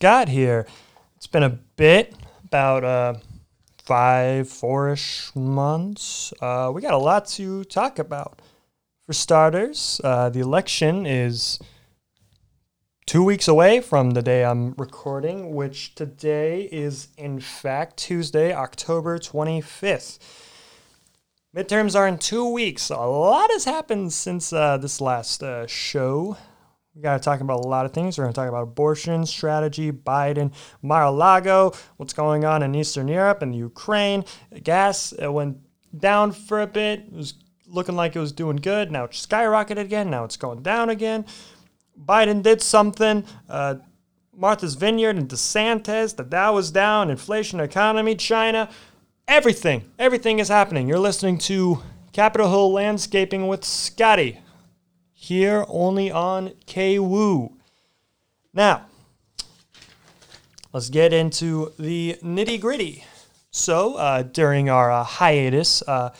Scott here. It's been a bit, about uh, five, four ish months. Uh, we got a lot to talk about. For starters, uh, the election is two weeks away from the day I'm recording, which today is, in fact, Tuesday, October 25th. Midterms are in two weeks. A lot has happened since uh, this last uh, show. We got to talk about a lot of things. We're going to talk about abortion strategy, Biden, Mar-a-Lago, what's going on in Eastern Europe and Ukraine. Gas it went down for a bit. It was looking like it was doing good. Now it's skyrocketed again. Now it's going down again. Biden did something. Uh, Martha's Vineyard and DeSantis, the Dow was down, inflation, economy, China, everything, everything is happening. You're listening to Capitol Hill Landscaping with Scotty here only on KWOO. Now, let's get into the nitty gritty. So, uh, during our uh, hiatus, uh,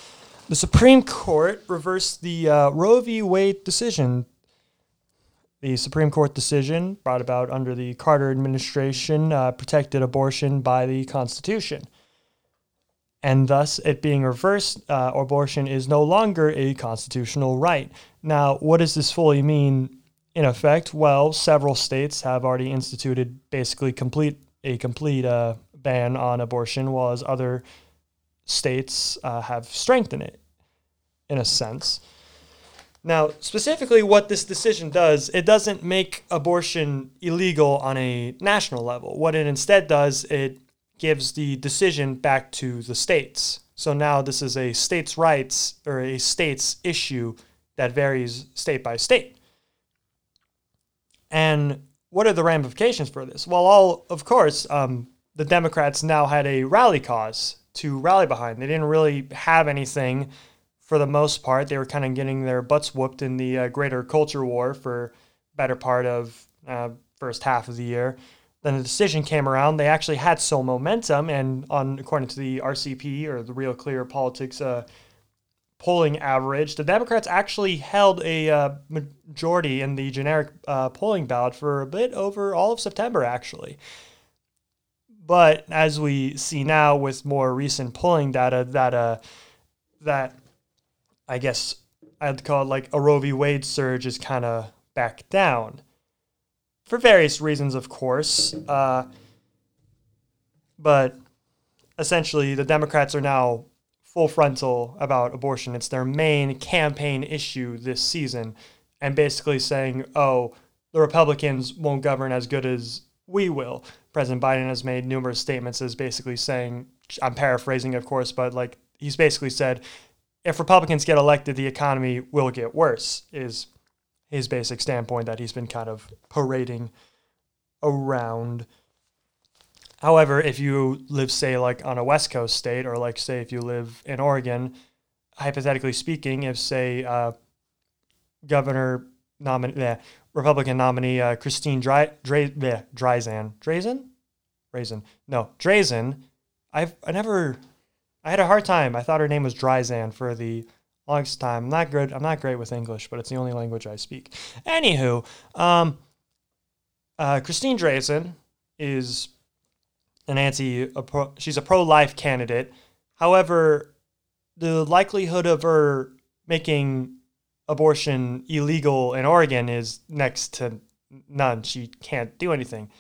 the Supreme Court reversed the uh, Roe v. Wade decision the Supreme Court decision brought about under the Carter administration uh, protected abortion by the Constitution. And thus, it being reversed, uh, abortion is no longer a constitutional right. Now, what does this fully mean in effect? Well, several states have already instituted basically complete a complete uh, ban on abortion, while other states uh, have strengthened it in a sense. Now, specifically, what this decision does, it doesn't make abortion illegal on a national level. What it instead does, it gives the decision back to the states. So now this is a states' rights or a state's issue that varies state by state. And what are the ramifications for this? Well, all of course, um, the Democrats now had a rally cause to rally behind. They didn't really have anything for the most part. They were kind of getting their butts whooped in the uh, greater culture war for better part of uh, first half of the year. Then the decision came around. They actually had some momentum, and on according to the RCP or the Real Clear Politics uh, polling average, the Democrats actually held a uh, majority in the generic uh, polling ballot for a bit over all of September, actually. But as we see now with more recent polling data, that uh, that I guess I'd call it like a Roe v. Wade surge is kind of back down for various reasons, of course. Uh, but essentially, the Democrats are now full frontal about abortion. It's their main campaign issue this season, and basically saying, oh, the Republicans won't govern as good as we will. President Biden has made numerous statements as basically saying, I'm paraphrasing, of course, but like he's basically said, if Republicans get elected, the economy will get worse, is his basic standpoint that he's been kind of parading around. However, if you live, say, like on a West Coast state, or like, say, if you live in Oregon, hypothetically speaking, if, say, uh, Governor nominee, Republican nominee uh, Christine Dry, Dra, yeah, Dryzan, Drazen, Drazen, no, Drazen, I've I never I had a hard time. I thought her name was Dryzan for the longest time. I'm not good. I'm not great with English, but it's the only language I speak. Anywho, um, uh, Christine Drazan is an anti. Pro, she's a pro-life candidate. However, the likelihood of her making abortion illegal in Oregon is next to none. She can't do anything.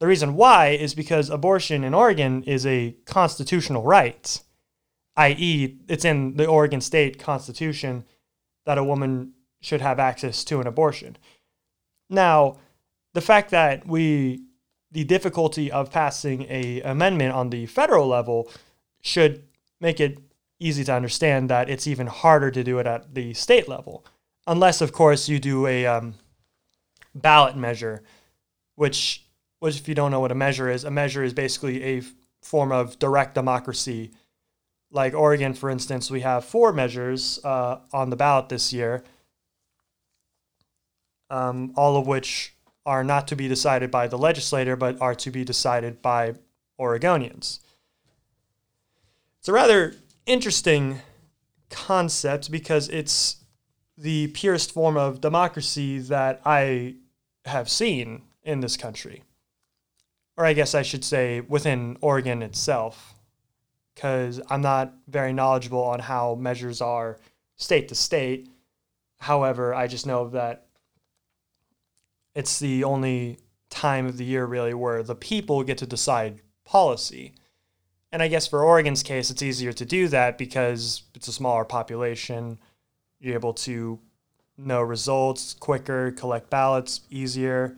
The reason why is because abortion in Oregon is a constitutional right i.e., it's in the Oregon State Constitution that a woman should have access to an abortion. Now, the fact that we, the difficulty of passing a amendment on the federal level should make it easy to understand that it's even harder to do it at the state level, unless, of course, you do a um, ballot measure, which, which, if you don't know what a measure is, a measure is basically a form of direct democracy like Oregon, for instance, we have four measures uh, on the ballot this year, um, all of which are not to be decided by the legislator, but are to be decided by Oregonians. It's a rather interesting concept because it's the purest form of democracy that I have seen in this country. or I guess I should say within Oregon itself, because I'm not very knowledgeable on how measures are state to state. However, I just know that it's the only time of the year really where the people get to decide policy. And I guess for Oregon's case, it's easier to do that because it's a smaller population. You're able to know results quicker, collect ballots easier,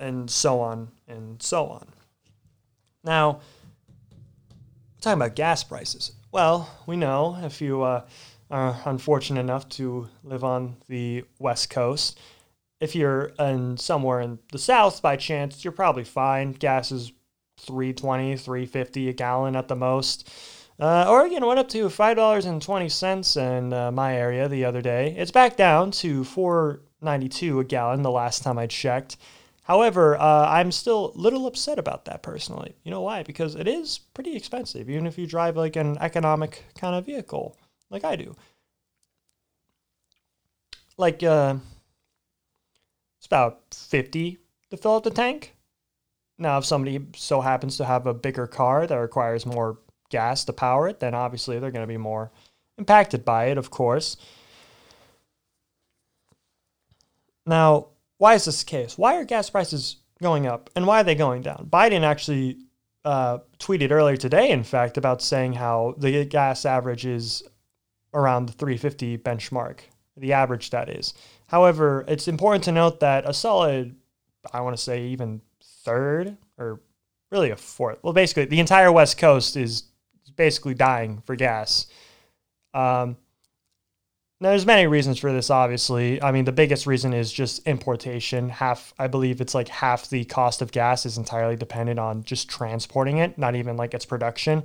and so on and so on. Now, talking about gas prices. Well, we know if you uh, are unfortunate enough to live on the West Coast, if you're in somewhere in the South by chance, you're probably fine. Gas is 320, 350 a gallon at the most. Uh, Oregon went up to five dollars and twenty cents in uh, my area the other day. It's back down to four ninety two a gallon the last time I checked. However, uh, I'm still a little upset about that personally. You know why? Because it is pretty expensive, even if you drive like an economic kind of vehicle, like I do. Like, uh, it's about fifty to fill up the tank. Now, if somebody so happens to have a bigger car that requires more gas to power it, then obviously they're going to be more impacted by it, of course. Now, why is this the case? Why are gas prices going up and why are they going down? Biden actually uh, tweeted earlier today, in fact, about saying how the gas average is around the 350 benchmark, the average that is. However, it's important to note that a solid, I want to say even third or really a fourth, well, basically the entire West Coast is basically dying for gas. Um, now, there's many reasons for this, obviously. I mean, the biggest reason is just importation. Half, I believe it's like half the cost of gas is entirely dependent on just transporting it, not even like its production.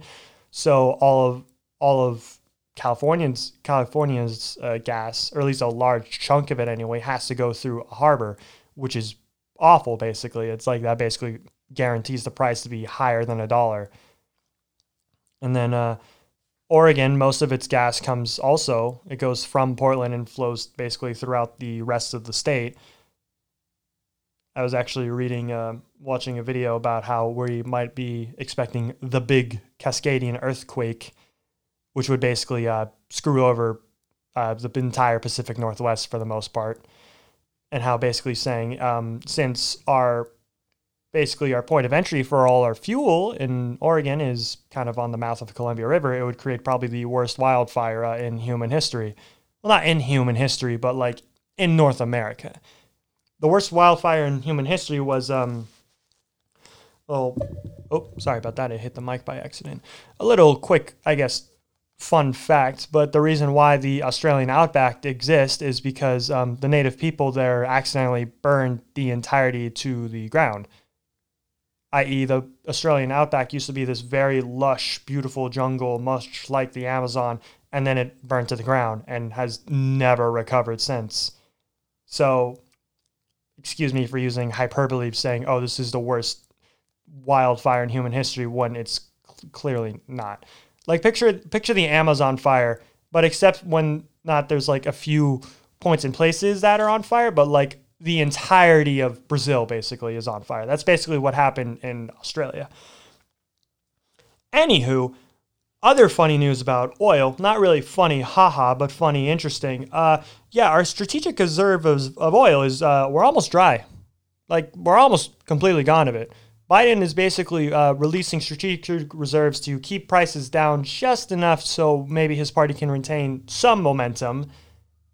So all of all of Californians California's uh, gas, or at least a large chunk of it anyway, has to go through a harbor, which is awful. Basically, it's like that basically guarantees the price to be higher than a dollar. And then uh, Oregon, most of its gas comes also, it goes from Portland and flows basically throughout the rest of the state. I was actually reading, uh, watching a video about how we might be expecting the big Cascadian earthquake, which would basically uh, screw over uh, the entire Pacific Northwest for the most part. And how basically saying, um, since our basically our point of entry for all our fuel in Oregon is kind of on the mouth of the Columbia River, it would create probably the worst wildfire uh, in human history. Well, not in human history, but like in North America. The worst wildfire in human history was um oh oh sorry about that. I hit the mic by accident. A little quick, I guess, fun fact, but the reason why the Australian outback exists is because um, the native people there accidentally burned the entirety to the ground i.e., the Australian outback used to be this very lush, beautiful jungle, much like the Amazon, and then it burned to the ground and has never recovered since. So, excuse me for using hyperbole, saying, oh, this is the worst wildfire in human history when it's cl- clearly not. Like picture picture the Amazon fire, but except when not there's like a few points and places that are on fire, but like the entirety of Brazil basically is on fire. That's basically what happened in Australia. Anywho, other funny news about oil, not really funny, haha, but funny, interesting. Uh, yeah, our strategic reserve of, of oil is, uh, we're almost dry. Like, we're almost completely gone of it. Biden is basically uh, releasing strategic reserves to keep prices down just enough so maybe his party can retain some momentum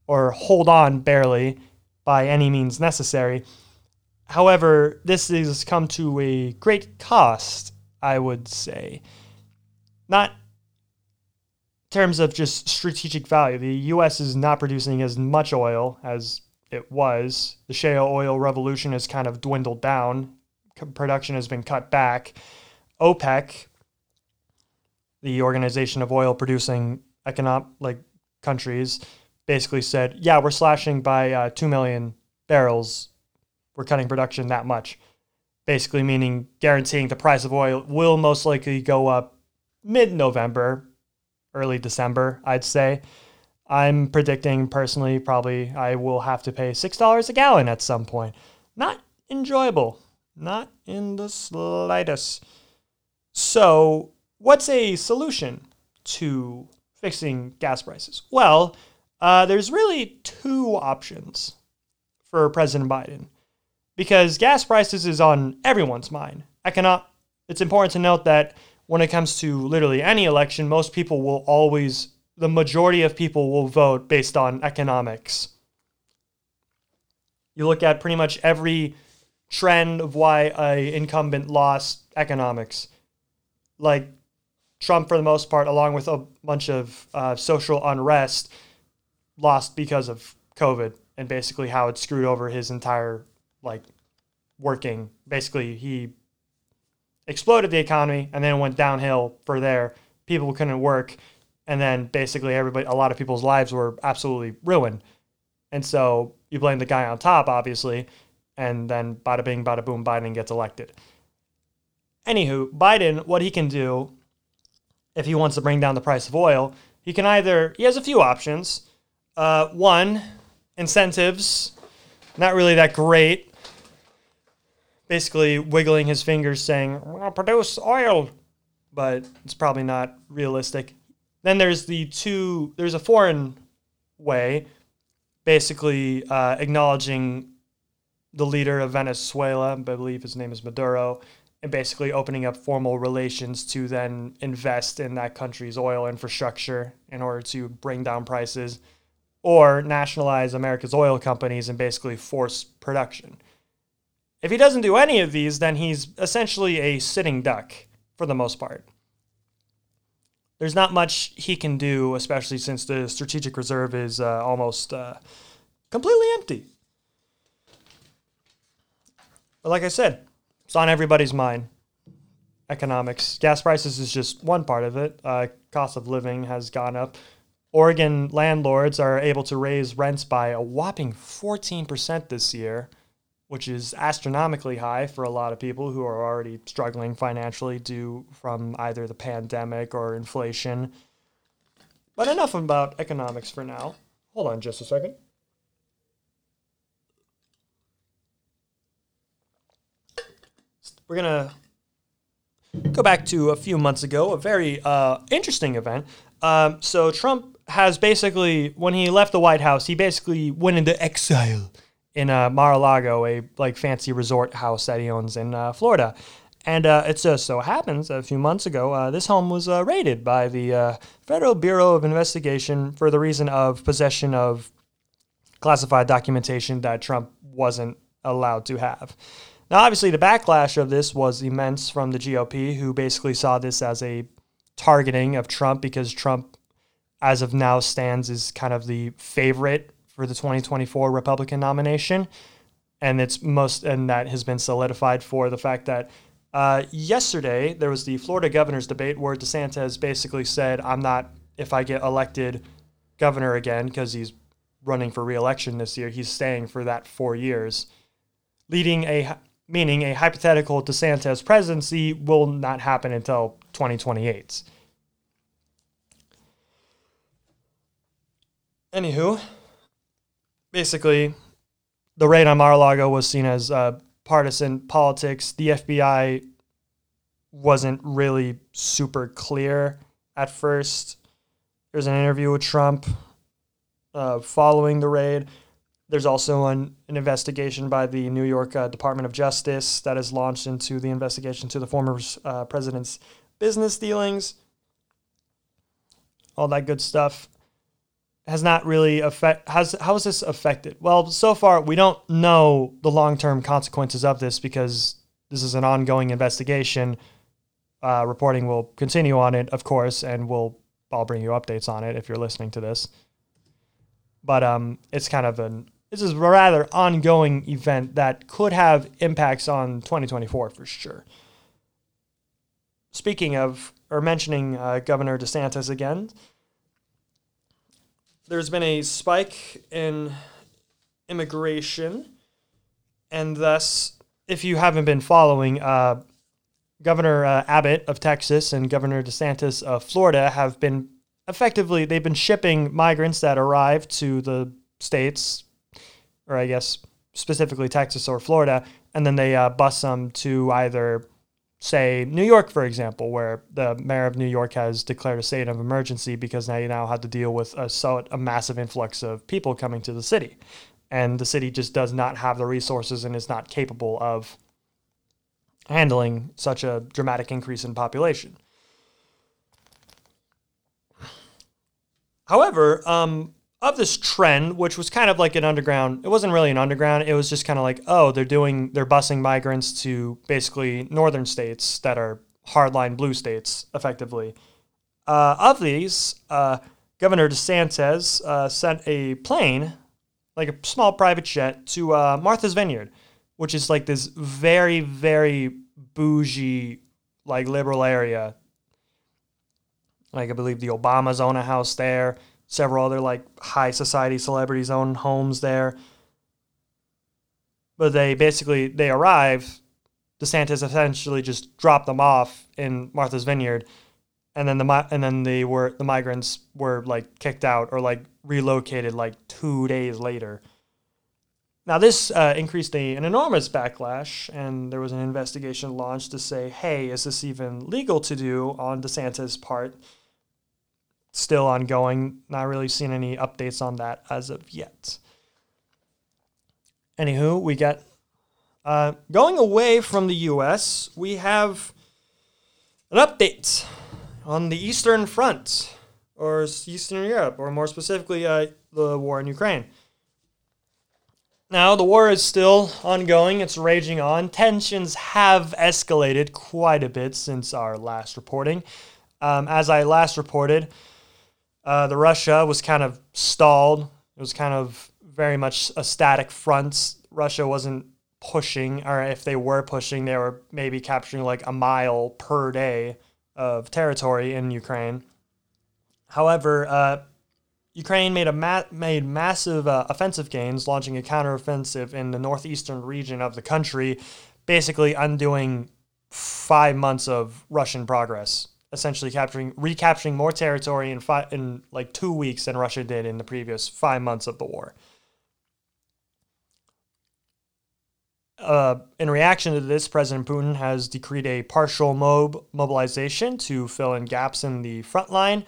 or hold on barely by any means necessary. However, this has come to a great cost, I would say. Not in terms of just strategic value. The US is not producing as much oil as it was. The shale oil revolution has kind of dwindled down. Production has been cut back. OPEC, the organization of oil producing economic like countries, basically said, yeah, we're slashing by uh, 2 million barrels. We're cutting production that much. Basically, meaning guaranteeing the price of oil will most likely go up mid November, early December, I'd say. I'm predicting personally, probably I will have to pay $6 a gallon at some point. Not enjoyable. Not in the slightest. So, what's a solution to fixing gas prices? Well, uh, there's really two options for President Biden because gas prices is on everyone's mind. Econo- it's important to note that when it comes to literally any election, most people will always, the majority of people will vote based on economics. You look at pretty much every trend of why a incumbent lost economics. Like Trump, for the most part, along with a bunch of uh, social unrest, lost because of COVID and basically how it screwed over his entire like working. Basically, he exploded the economy and then went downhill for there. People couldn't work, and then basically everybody, a lot of people's lives were absolutely ruined. And so you blame the guy on top, obviously, and then bada bing, bada boom, Biden gets elected. Anywho, Biden, what he can do if he wants to bring down the price of oil, he can either, he has a few options. Uh, one, incentives, not really that great. Basically, wiggling his fingers saying, well, produce oil, but it's probably not realistic. Then there's the two, there's a foreign way, basically uh, acknowledging the leader of Venezuela, I believe his name is Maduro, and basically opening up formal relations to then invest in that country's oil infrastructure in order to bring down prices or nationalize America's oil companies and basically force production. If he doesn't do any of these, then he's essentially a sitting duck for the most part. There's not much he can do, especially since the strategic reserve is uh, almost uh, completely empty. But like I said, it's on everybody's mind. Economics. Gas prices is just one part of it. Uh, cost of living has gone up. Oregon landlords are able to raise rents by a whopping 14% this year, which is astronomically high for a lot of people who are already struggling financially due from either the pandemic or inflation. But enough about economics for now. Hold on just a second. we're going to go back to a few months ago, a very uh, interesting event. Um, so Trump has basically, when he left the White House, he basically went into exile in uh, Mar-a-Lago, a like fancy resort house that he owns in uh, Florida. And uh, it just so happens a few months ago, uh, this home was uh, raided by the uh, Federal Bureau of Investigation for the reason of possession of classified documentation that Trump wasn't allowed to have. Now, obviously, the backlash of this was immense from the GOP, who basically saw this as a targeting of Trump because Trump, as of now, stands is kind of the favorite for the 2024 Republican nomination. And it's most, and that has been solidified for the fact that uh, yesterday there was the Florida governor's debate where DeSantis basically said, I'm not, if I get elected governor again, because he's running for reelection this year, he's staying for that four years, leading a meaning a hypothetical DeSantis presidency will not happen until 2028. Anywho, basically, the raid on Mar-a-Lago was seen as uh, partisan politics. The FBI wasn't really super clear at first. There's an interview with Trump uh, following the raid there's also an, an investigation by the New York uh, Department of Justice that has launched into the investigation to the former uh, president's business dealings. All that good stuff has not really affect has how has this affected? Well, so far we don't know the long-term consequences of this because this is an ongoing investigation. Uh, reporting will continue on it, of course, and we'll I'll bring you updates on it if you're listening to this. But um, it's kind of an this is a rather ongoing event that could have impacts on 2024 for sure. Speaking of, or mentioning uh, Governor DeSantis again, there's been a spike in immigration, and thus, if you haven't been following, uh, Governor uh, Abbott of Texas and Governor DeSantis of Florida have been effectively they've been shipping migrants that arrive to the states or I guess specifically Texas or Florida, and then they uh, bus them to either, say, New York, for example, where the mayor of New York has declared a state of emergency because now you now have to deal with a, a massive influx of people coming to the city. And the city just does not have the resources and is not capable of handling such a dramatic increase in population. However, um, of this trend, which was kind of like an underground, it wasn't really an underground. It was just kind of like, oh, they're doing, they're busing migrants to basically northern states that are hardline blue states, effectively. Uh, of these, uh, Governor DeSantis uh, sent a plane, like a small private jet, to uh, Martha's Vineyard, which is like this very, very bougie, like liberal area like I believe the Obamas own a house there. Several other like high society celebrities own homes there. But they basically they arrive. DeSantis essentially just dropped them off in Martha's Vineyard, and then the and then they were the migrants were like kicked out or like relocated like two days later. Now, this uh, increased a, an enormous backlash, and there was an investigation launched to say, hey, is this even legal to do on DeSantis' part? Still ongoing. Not really seen any updates on that as of yet. Anywho, we get uh, going away from the U.S. We have an update on the Eastern Front, or Eastern Europe, or more specifically, uh, the war in Ukraine. Now, the war is still ongoing, it's raging on. Tensions have escalated quite a bit since our last reporting. Um, as I last reported, uh, the Russia was kind of stalled. It was kind of very much a static front. Russia wasn't pushing, or if they were pushing, they were maybe capturing like a mile per day of territory in Ukraine. However, uh, Ukraine made a ma- made massive uh, offensive gains, launching a counteroffensive in the northeastern region of the country, basically undoing five months of Russian progress essentially capturing recapturing more territory in five, in like two weeks than Russia did in the previous five months of the war. Uh, in reaction to this, President Putin has decreed a partial mob mobilization to fill in gaps in the front line,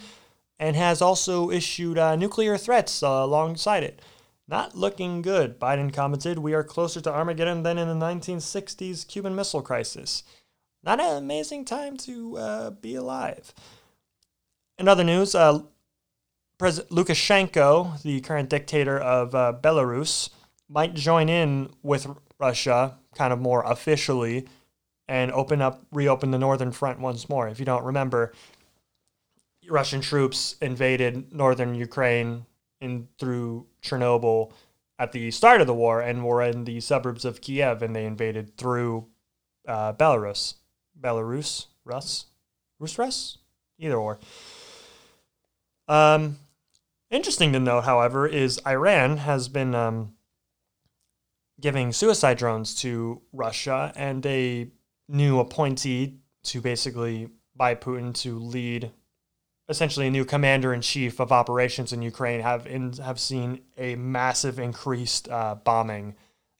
and has also issued uh, nuclear threats uh, alongside it. Not looking good, Biden commented. We are closer to Armageddon than in the 1960s Cuban Missile Crisis. Not an amazing time to uh, be alive. In other news, uh, President Lukashenko, the current dictator of uh, Belarus, might join in with Russia kind of more officially and open up, reopen the northern front once more. If you don't remember, Russian troops invaded northern Ukraine in through Chernobyl at the start of the war and were in the suburbs of Kiev, and they invaded through uh, Belarus. Belarus, Rus, Rus, either or. Um, interesting to note, however, is Iran has been um, giving suicide drones to Russia, and a new appointee to basically by Putin to lead essentially a new commander in chief of operations in Ukraine have in, have seen a massive increased uh, bombing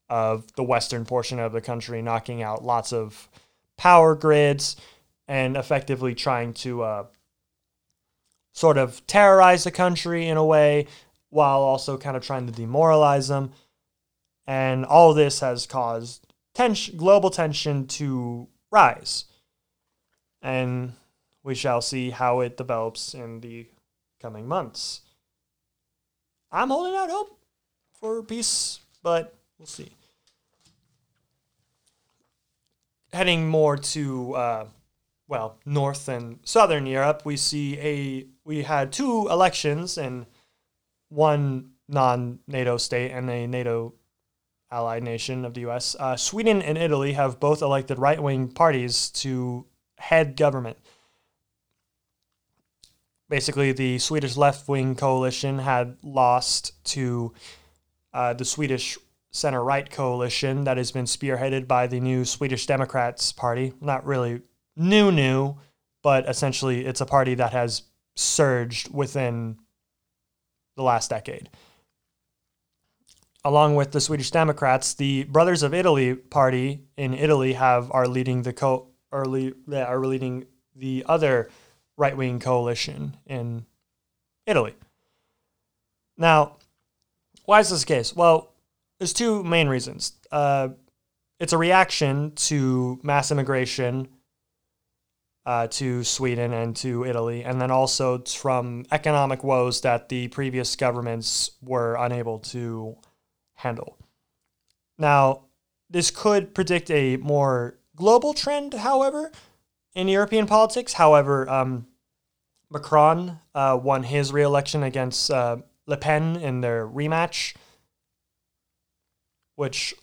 of the western portion of the country, knocking out lots of power grids and effectively trying to uh, sort of terrorize the country in a way while also kind of trying to demoralize them. And all this has caused tension, global tension to rise. And we shall see how it develops in the coming months. I'm holding out hope for peace, but we'll see heading more to uh, well north and southern Europe, we see a we had two elections in one non-NATO state and a NATO allied nation of the U.S. Uh, Sweden and Italy have both elected right-wing parties to head government. Basically, the Swedish left-wing coalition had lost to uh, the Swedish center right coalition that has been spearheaded by the new Swedish Democrats Party. Not really new, new, but essentially it's a party that has surged within the last decade. along with the Swedish Democrats, the Brothers of Italy party in Italy have are leading the co are, are leading the other right wing coalition in Italy. Now, why is this the case? Well, there's two main reasons. Uh, it's a reaction to mass immigration uh, to Sweden and to Italy, and then also from economic woes that the previous governments were unable to handle. Now, this could predict a more global trend, however, in European politics. However, um, Macron uh, won his re-election against uh, Le Pen in their rematch, which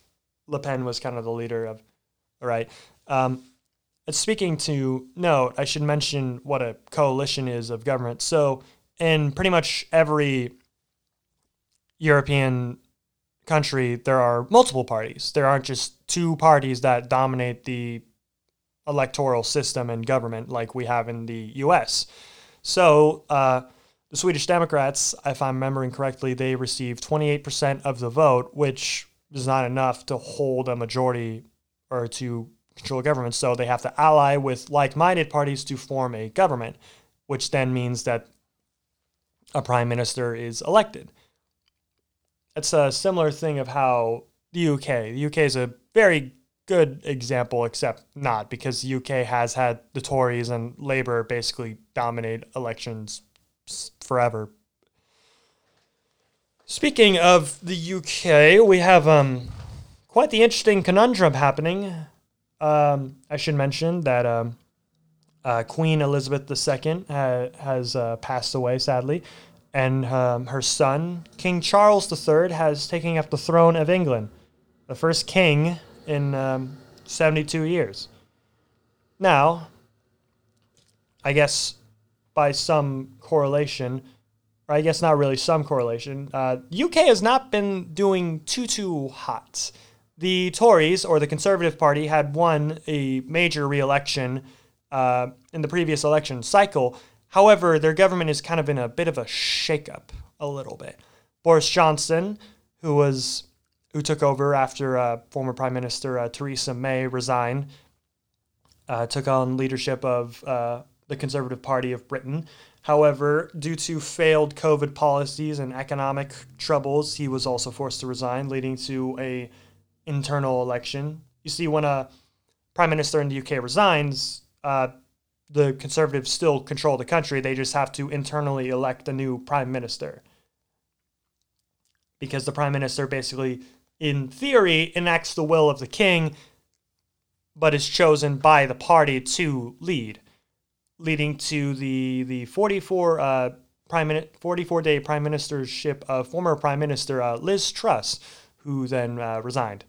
Le Pen was kind of the leader of. All right. Um, speaking to note, I should mention what a coalition is of government. So, in pretty much every European country, there are multiple parties. There aren't just two parties that dominate the electoral system and government like we have in the US. So, uh, the Swedish Democrats, if I'm remembering correctly, they received 28% of the vote, which is not enough to hold a majority or to control government. So they have to ally with like minded parties to form a government, which then means that a prime minister is elected. It's a similar thing of how the UK, the UK is a very good example, except not because the UK has had the Tories and Labour basically dominate elections forever. Speaking of the UK, we have um, quite the interesting conundrum happening. Um, I should mention that um, uh, Queen Elizabeth II ha- has uh, passed away, sadly, and um, her son, King Charles III, has taken up the throne of England, the first king in um, 72 years. Now, I guess by some correlation, or I guess not really some correlation, uh, UK has not been doing too too hot. The Tories or the Conservative Party had won a major re-election uh, in the previous election cycle. However, their government is kind of in a bit of a shakeup, a little bit. Boris Johnson, who was who took over after uh, former Prime Minister uh, Theresa May resigned, uh, took on leadership of uh, the Conservative Party of Britain. However, due to failed COVID policies and economic troubles, he was also forced to resign, leading to a internal election. You see, when a prime minister in the UK resigns, uh, the Conservatives still control the country. They just have to internally elect a new prime minister. Because the prime minister basically, in theory, enacts the will of the king, but is chosen by the party to lead leading to the the 44 uh, prime 44 day prime ministership of former prime minister uh, Liz Truss, who then uh, resigned.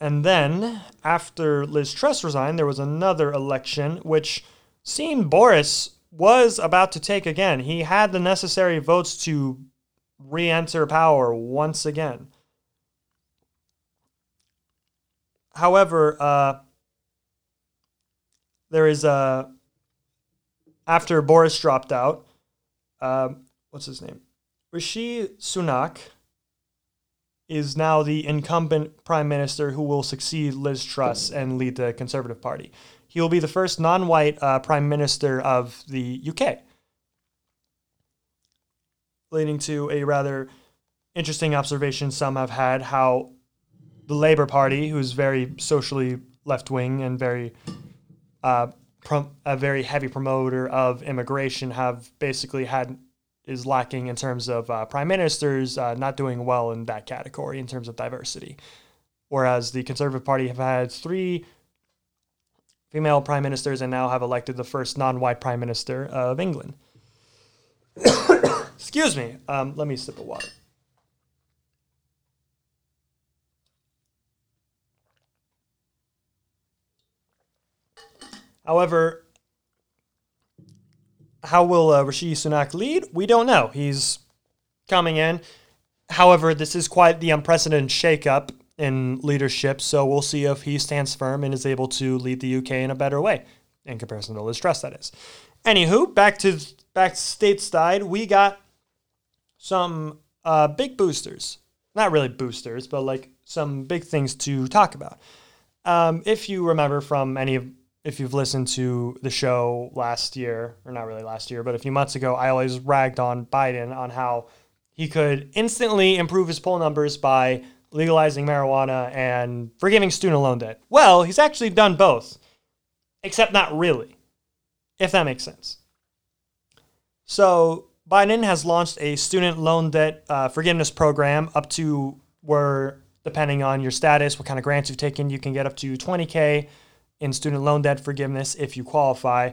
And then, after Liz Truss resigned, there was another election which seemed Boris was about to take again. He had the necessary votes to re enter power once again. However, uh, there is a after Boris dropped out. Um, what's his name? Rishi Sunak is now the incumbent prime minister who will succeed Liz Truss and lead the Conservative Party. He will be the first non-white uh, prime minister of the UK, leading to a rather interesting observation some have had how the Labour Party, who's very socially left wing and very uh, prom- a very heavy promoter of immigration, have basically had is lacking in terms of uh, prime ministers, uh, not doing well in that category in terms of diversity. Whereas the Conservative Party have had three female prime ministers and now have elected the first non-white prime minister of England. Excuse me. Um, let me sip of water. However, how will uh, Rishi Sunak lead? We don't know. He's coming in. However, this is quite the unprecedented shakeup in leadership, so we'll see if he stands firm and is able to lead the UK in a better way, in comparison to Liz Truss, that is. Anywho, back to back stateside, we got some uh, big boosters. Not really boosters, but like some big things to talk about. Um, if you remember from any of, if you've listened to the show last year, or not really last year, but a few months ago, I always ragged on Biden on how he could instantly improve his poll numbers by legalizing marijuana and forgiving student loan debt. Well, he's actually done both, except not really, if that makes sense. So, Biden has launched a student loan debt uh, forgiveness program up to where, depending on your status, what kind of grants you've taken, you can get up to 20K in student loan debt forgiveness if you qualify,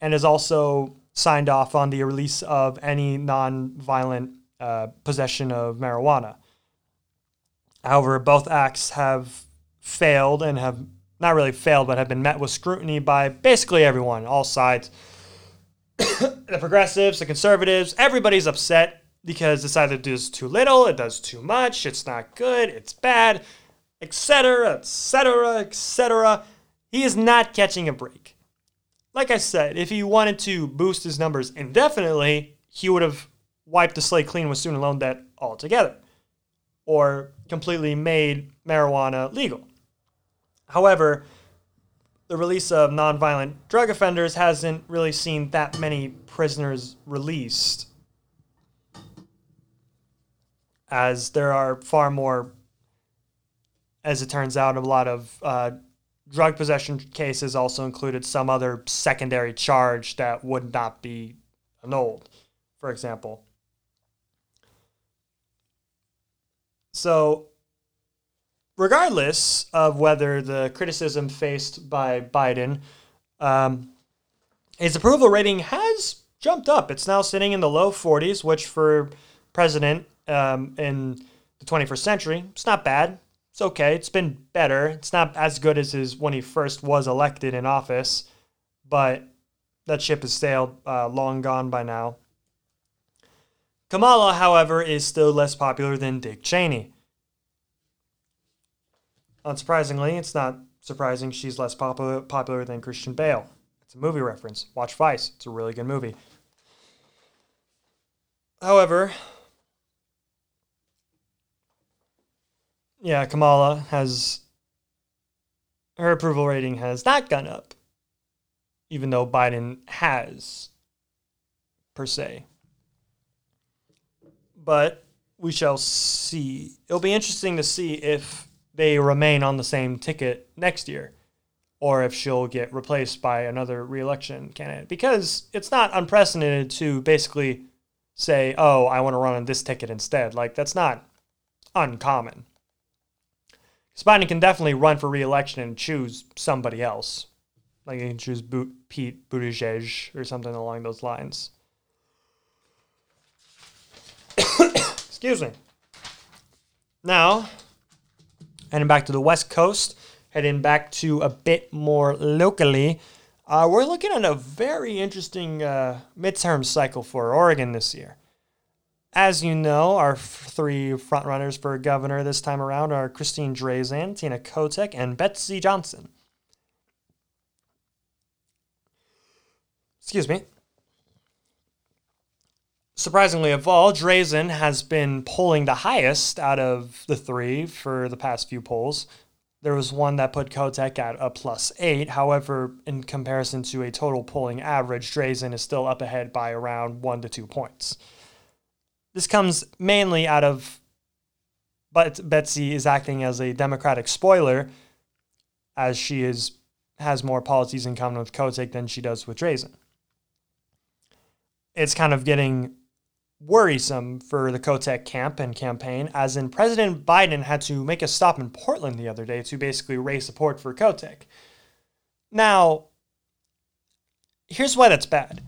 and has also signed off on the release of any non-violent uh, possession of marijuana. However, both acts have failed and have not really failed, but have been met with scrutiny by basically everyone, all sides. the progressives, the conservatives, everybody's upset because this either does too little, it does too much, it's not good, it's bad, etc., etc., etc. He is not catching a break. Like I said, if he wanted to boost his numbers indefinitely, he would have wiped the slate clean with student loan debt altogether or completely made marijuana legal. However, the release of nonviolent drug offenders hasn't really seen that many prisoners released, as there are far more, as it turns out, a lot of uh, drug possession cases also included some other secondary charge that would not be annulled, for example. So, regardless of whether the criticism faced by Biden, um, his approval rating has jumped up. It's now sitting in the low 40s, which for president um, in the 21st century, it's not bad. It's okay. It's been better. It's not as good as his when he first was elected in office, but that ship has sailed uh, long gone by now. Kamala, however, is still less popular than Dick Cheney. Unsurprisingly, it's not surprising she's less popular, popular than Christian Bale. It's a movie reference. Watch Vice, it's a really good movie. However, yeah, Kamala has her approval rating has not gone up, even though Biden has, per se but we shall see. It'll be interesting to see if they remain on the same ticket next year or if she'll get replaced by another reelection candidate because it's not unprecedented to basically say, "Oh, I want to run on this ticket instead." Like that's not uncommon. Because can definitely run for reelection and choose somebody else. Like he can choose Pete Buttigieg or something along those lines. Excuse me. Now, heading back to the West Coast, heading back to a bit more locally, uh, we're looking at a very interesting uh, midterm cycle for Oregon this year. As you know, our three frontrunners for governor this time around are Christine Drazan, Tina Kotek, and Betsy Johnson. Excuse me. Surprisingly of all, Drazan has been polling the highest out of the three for the past few polls. There was one that put Kotek at a plus eight. However, in comparison to a total polling average, Drazan is still up ahead by around one to two points. This comes mainly out of but Betsy is acting as a Democratic spoiler, as she is has more policies in common with Kotek than she does with Drazan. It's kind of getting worrisome for the Kotek camp and campaign, as in President Biden had to make a stop in Portland the other day to basically raise support for Kotek. Now, here's why that's bad.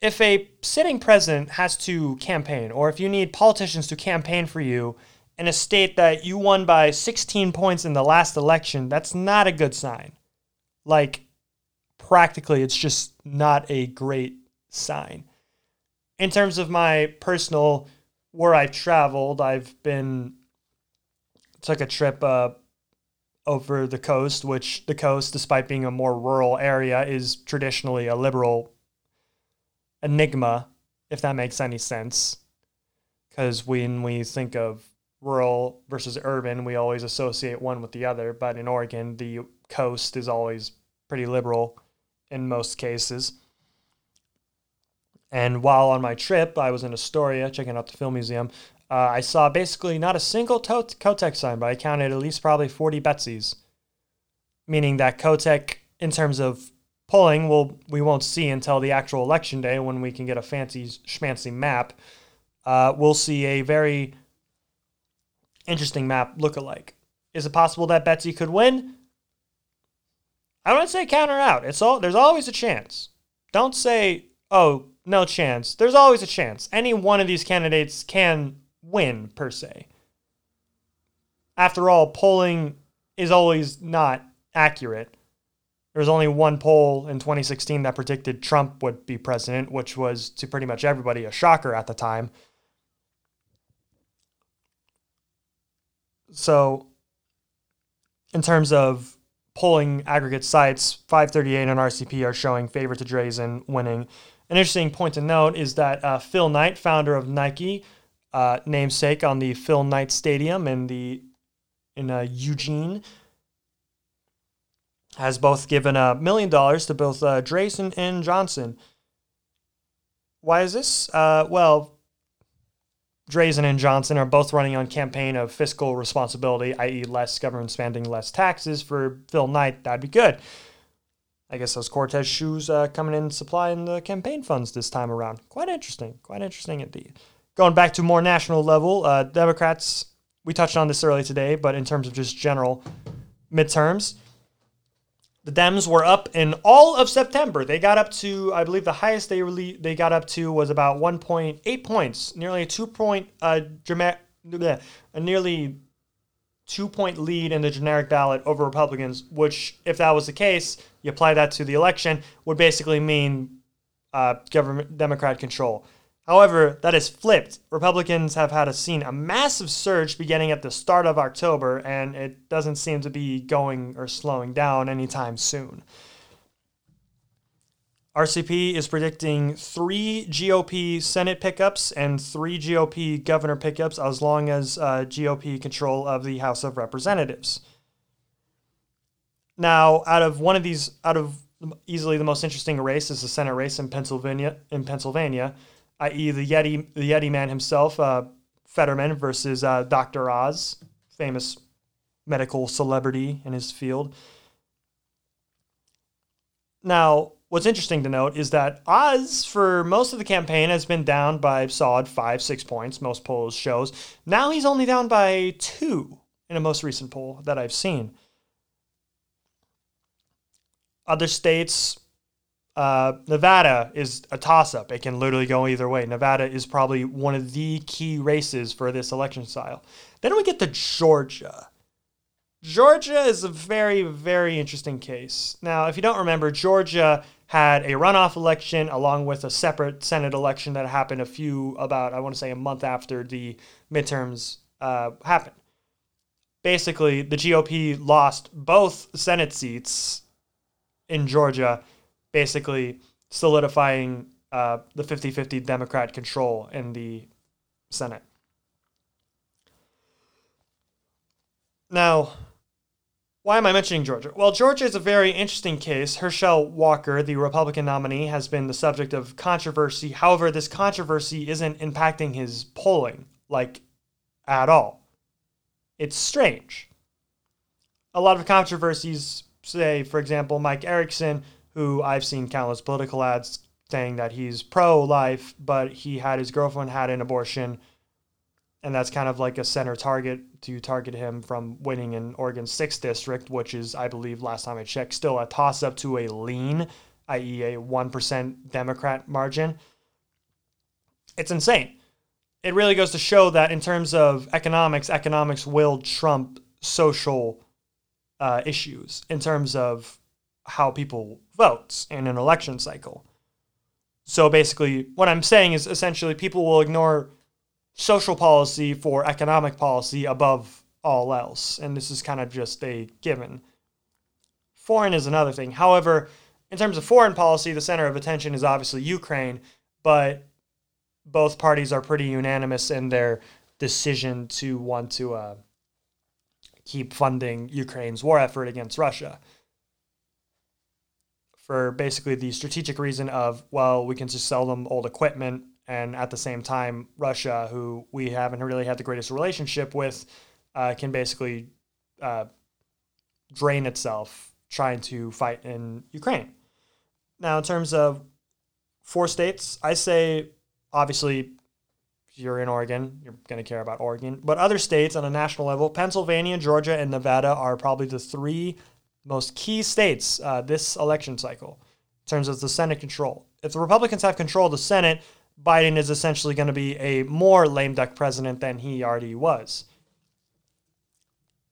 If a sitting president has to campaign, or if you need politicians to campaign for you in a state that you won by 16 points in the last election, that's not a good sign. Like, practically, it's just not a great sign in terms of my personal where I've traveled, I've been took a trip uh, over the coast, which the coast, despite being a more rural area, is traditionally a liberal enigma, if that makes any sense. because when we think of rural versus urban, we always associate one with the other. But in Oregon, the coast is always pretty liberal in most cases. And while on my trip, I was in Astoria checking out the film museum. Uh, I saw basically not a single Kotek sign, but I counted at least probably 40 Betsy's, meaning that Kotek, in terms of polling, will we won't see until the actual election day when we can get a fancy schmancy map. Uh, we'll see a very interesting map look alike. Is it possible that Betsy could win? I wouldn't say count her out. It's all there's always a chance. Don't say, oh, no chance. There's always a chance. Any one of these candidates can win, per se. After all, polling is always not accurate. There was only one poll in 2016 that predicted Trump would be president, which was to pretty much everybody a shocker at the time. So, in terms of polling aggregate sites, 538 and RCP are showing favor to Drazan winning. An interesting point to note is that uh, Phil Knight, founder of Nike, uh, namesake on the Phil Knight Stadium in the in uh, Eugene, has both given a million dollars to both uh, Drazan and Johnson. Why is this? Uh, well, Drazan and Johnson are both running on campaign of fiscal responsibility, i.e., less government spending, less taxes. For Phil Knight, that'd be good. I guess those Cortez shoes uh, coming in supplying the campaign funds this time around. Quite interesting. Quite interesting indeed. Going back to more national level, uh, Democrats. We touched on this early today, but in terms of just general midterms, the Dems were up in all of September. They got up to, I believe, the highest they really they got up to was about 1.8 points, nearly a two point, uh, a nearly two point lead in the generic ballot over Republicans. Which, if that was the case, you apply that to the election, would basically mean uh, government Democrat control. However, that is flipped. Republicans have had a seen a massive surge beginning at the start of October, and it doesn't seem to be going or slowing down anytime soon. RCP is predicting three GOP Senate pickups and three GOP governor pickups as long as uh, GOP control of the House of Representatives. Now, out of one of these, out of easily the most interesting race is the Senate race in Pennsylvania. In Pennsylvania, i.e., the Yeti, the Yeti man himself, uh, Fetterman versus uh, Dr. Oz, famous medical celebrity in his field. Now, what's interesting to note is that Oz, for most of the campaign, has been down by solid five, six points, most polls shows. Now he's only down by two in a most recent poll that I've seen. Other states, uh, Nevada is a toss up. It can literally go either way. Nevada is probably one of the key races for this election style. Then we get to Georgia. Georgia is a very, very interesting case. Now, if you don't remember, Georgia had a runoff election along with a separate Senate election that happened a few, about, I want to say, a month after the midterms uh, happened. Basically, the GOP lost both Senate seats in Georgia basically solidifying uh, the 50 50 Democrat control in the Senate. Now, why am I mentioning Georgia? Well, Georgia is a very interesting case. Herschel Walker, the Republican nominee, has been the subject of controversy. However, this controversy isn't impacting his polling, like, at all. It's strange. A lot of controversies say, for example, Mike Erickson who I've seen countless political ads saying that he's pro life, but he had his girlfriend had an abortion. And that's kind of like a center target to target him from winning in Oregon's 6th district, which is, I believe, last time I checked, still a toss up to a lean, i.e., a 1% Democrat margin. It's insane. It really goes to show that in terms of economics, economics will trump social uh, issues in terms of how people vote in an election cycle. So basically, what I'm saying is essentially people will ignore social policy for economic policy above all else. And this is kind of just a given. Foreign is another thing. However, in terms of foreign policy, the center of attention is obviously Ukraine, but both parties are pretty unanimous in their decision to want to uh, keep funding Ukraine's war effort against Russia. For basically the strategic reason of, well, we can just sell them old equipment, and at the same time, Russia, who we haven't really had the greatest relationship with, uh, can basically uh, drain itself trying to fight in Ukraine. Now, in terms of four states, I say obviously you're in Oregon, you're going to care about Oregon. But other states on a national level, Pennsylvania, Georgia, and Nevada are probably the three most key states uh, this election cycle in terms of the Senate control. If the Republicans have control of the Senate, Biden is essentially going to be a more lame duck president than he already was.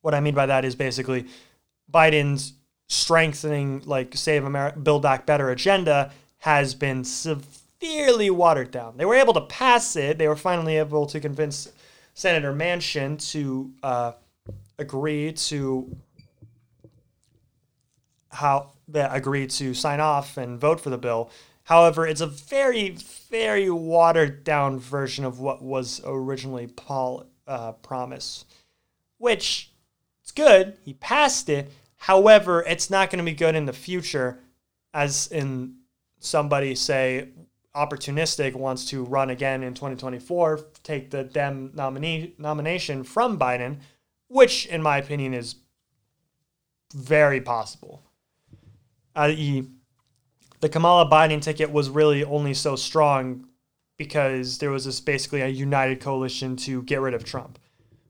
What I mean by that is basically Biden's strengthening, like Save America, Build Back Better agenda has been severely watered down. They were able to pass it. They were finally able to convince Senator Manchin to uh, agree to how that agreed to sign off and vote for the bill. However, it's a very, very watered down version of what was originally Paul uh, promised, which it's good. He passed it. However, it's not going to be good in the future, as in somebody say opportunistic wants to run again in 2024, take the Dem nominee nomination from Biden, which in my opinion is very possible. I.e., the Kamala Biden ticket was really only so strong because there was this basically a united coalition to get rid of Trump.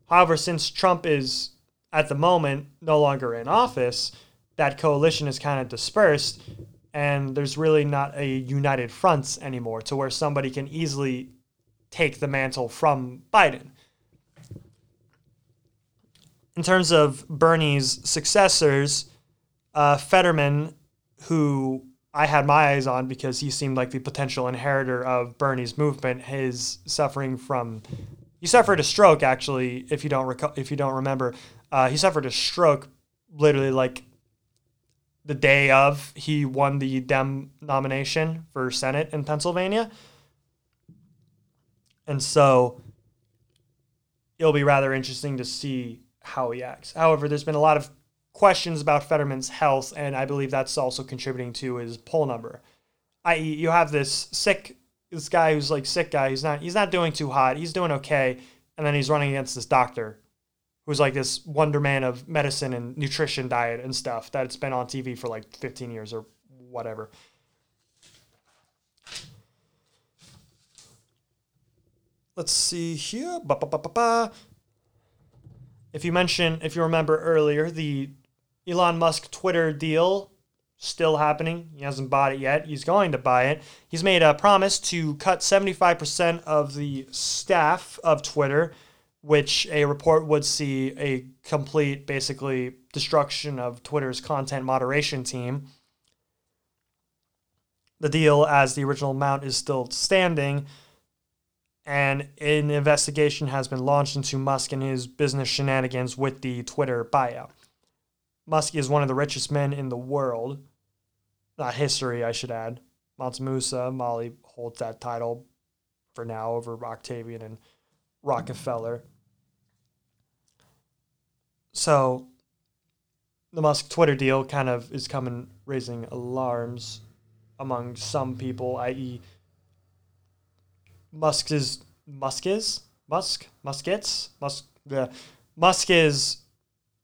However, since Trump is at the moment no longer in office, that coalition is kind of dispersed and there's really not a united front anymore to where somebody can easily take the mantle from Biden. In terms of Bernie's successors, uh, Fetterman, who I had my eyes on because he seemed like the potential inheritor of Bernie's movement, is suffering from he suffered a stroke actually. If you don't recall, if you don't remember, uh, he suffered a stroke literally like the day of he won the Dem nomination for Senate in Pennsylvania. And so it'll be rather interesting to see how he acts. However, there's been a lot of questions about Fetterman's health, and I believe that's also contributing to his poll number. I.e., you have this sick this guy who's like sick guy. He's not he's not doing too hot. He's doing okay, and then he's running against this doctor who's like this wonder man of medicine and nutrition diet and stuff that's been on TV for like 15 years or whatever. Let's see here. Ba, ba, ba, if you mention, if you remember earlier, the Elon Musk Twitter deal still happening. He hasn't bought it yet. He's going to buy it. He's made a promise to cut 75% of the staff of Twitter which a report would see a complete, basically, destruction of Twitter's content moderation team. The deal, as the original amount, is still standing, and an investigation has been launched into Musk and his business shenanigans with the Twitter buyout. Musk is one of the richest men in the world. Not history, I should add. Mansa Musa, Mali holds that title for now over Octavian and Rockefeller. So the Musk Twitter deal kind of is coming raising alarms among some people, i.e., Musk is Musk is Musk Muskets Musk the Musk is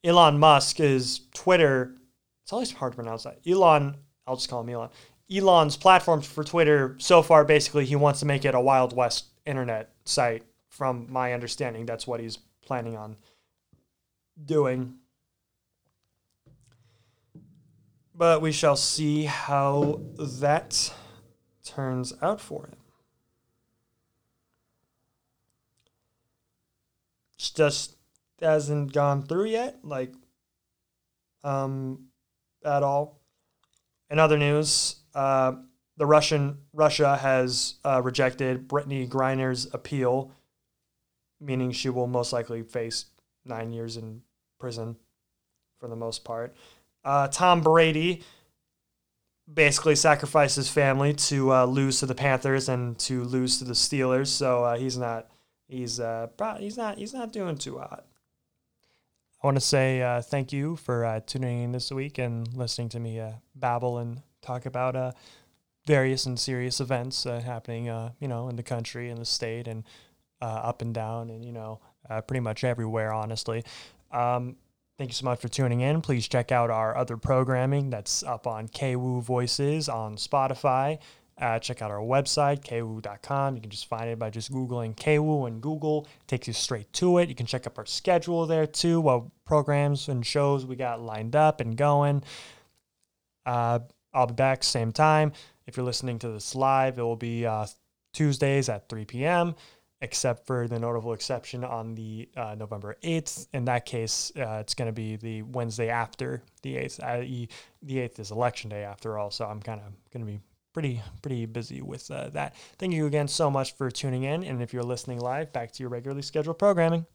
Elon Musk is Twitter. It's always hard to pronounce that. Elon, I'll just call him Elon. Elon's platform for Twitter so far, basically, he wants to make it a Wild West internet site. From my understanding, that's what he's planning on doing. But we shall see how that turns out for him. It's Just hasn't gone through yet, like, um, at all. In other news, uh, the Russian Russia has uh, rejected Brittney Griner's appeal, meaning she will most likely face nine years in prison for the most part. Uh, Tom Brady basically sacrificed his family to uh, lose to the Panthers and to lose to the Steelers. So uh, he's not he's uh, he's not he's not doing too hot. I want to say uh, thank you for uh, tuning in this week and listening to me uh, babble and talk about uh, various and serious events uh, happening, you know, in the country and the state and up and down and you know, pretty much everywhere. Honestly, um, Thank you so much for tuning in. Please check out our other programming that's up on KWOO Voices on Spotify. Uh, check out our website, kwoo.com. You can just find it by just Googling KWOO and Google. It takes you straight to it. You can check up our schedule there too, what programs and shows we got lined up and going. Uh, I'll be back same time. If you're listening to this live, it will be uh, Tuesdays at 3 p.m except for the notable exception on the uh, November 8th. In that case, uh, it's going to be the Wednesday after the 8th, i.e., the 8th is election day after all. So I'm kind of going to be pretty pretty busy with uh, that. Thank you again so much for tuning in, and if you're listening live, back to your regularly scheduled programming.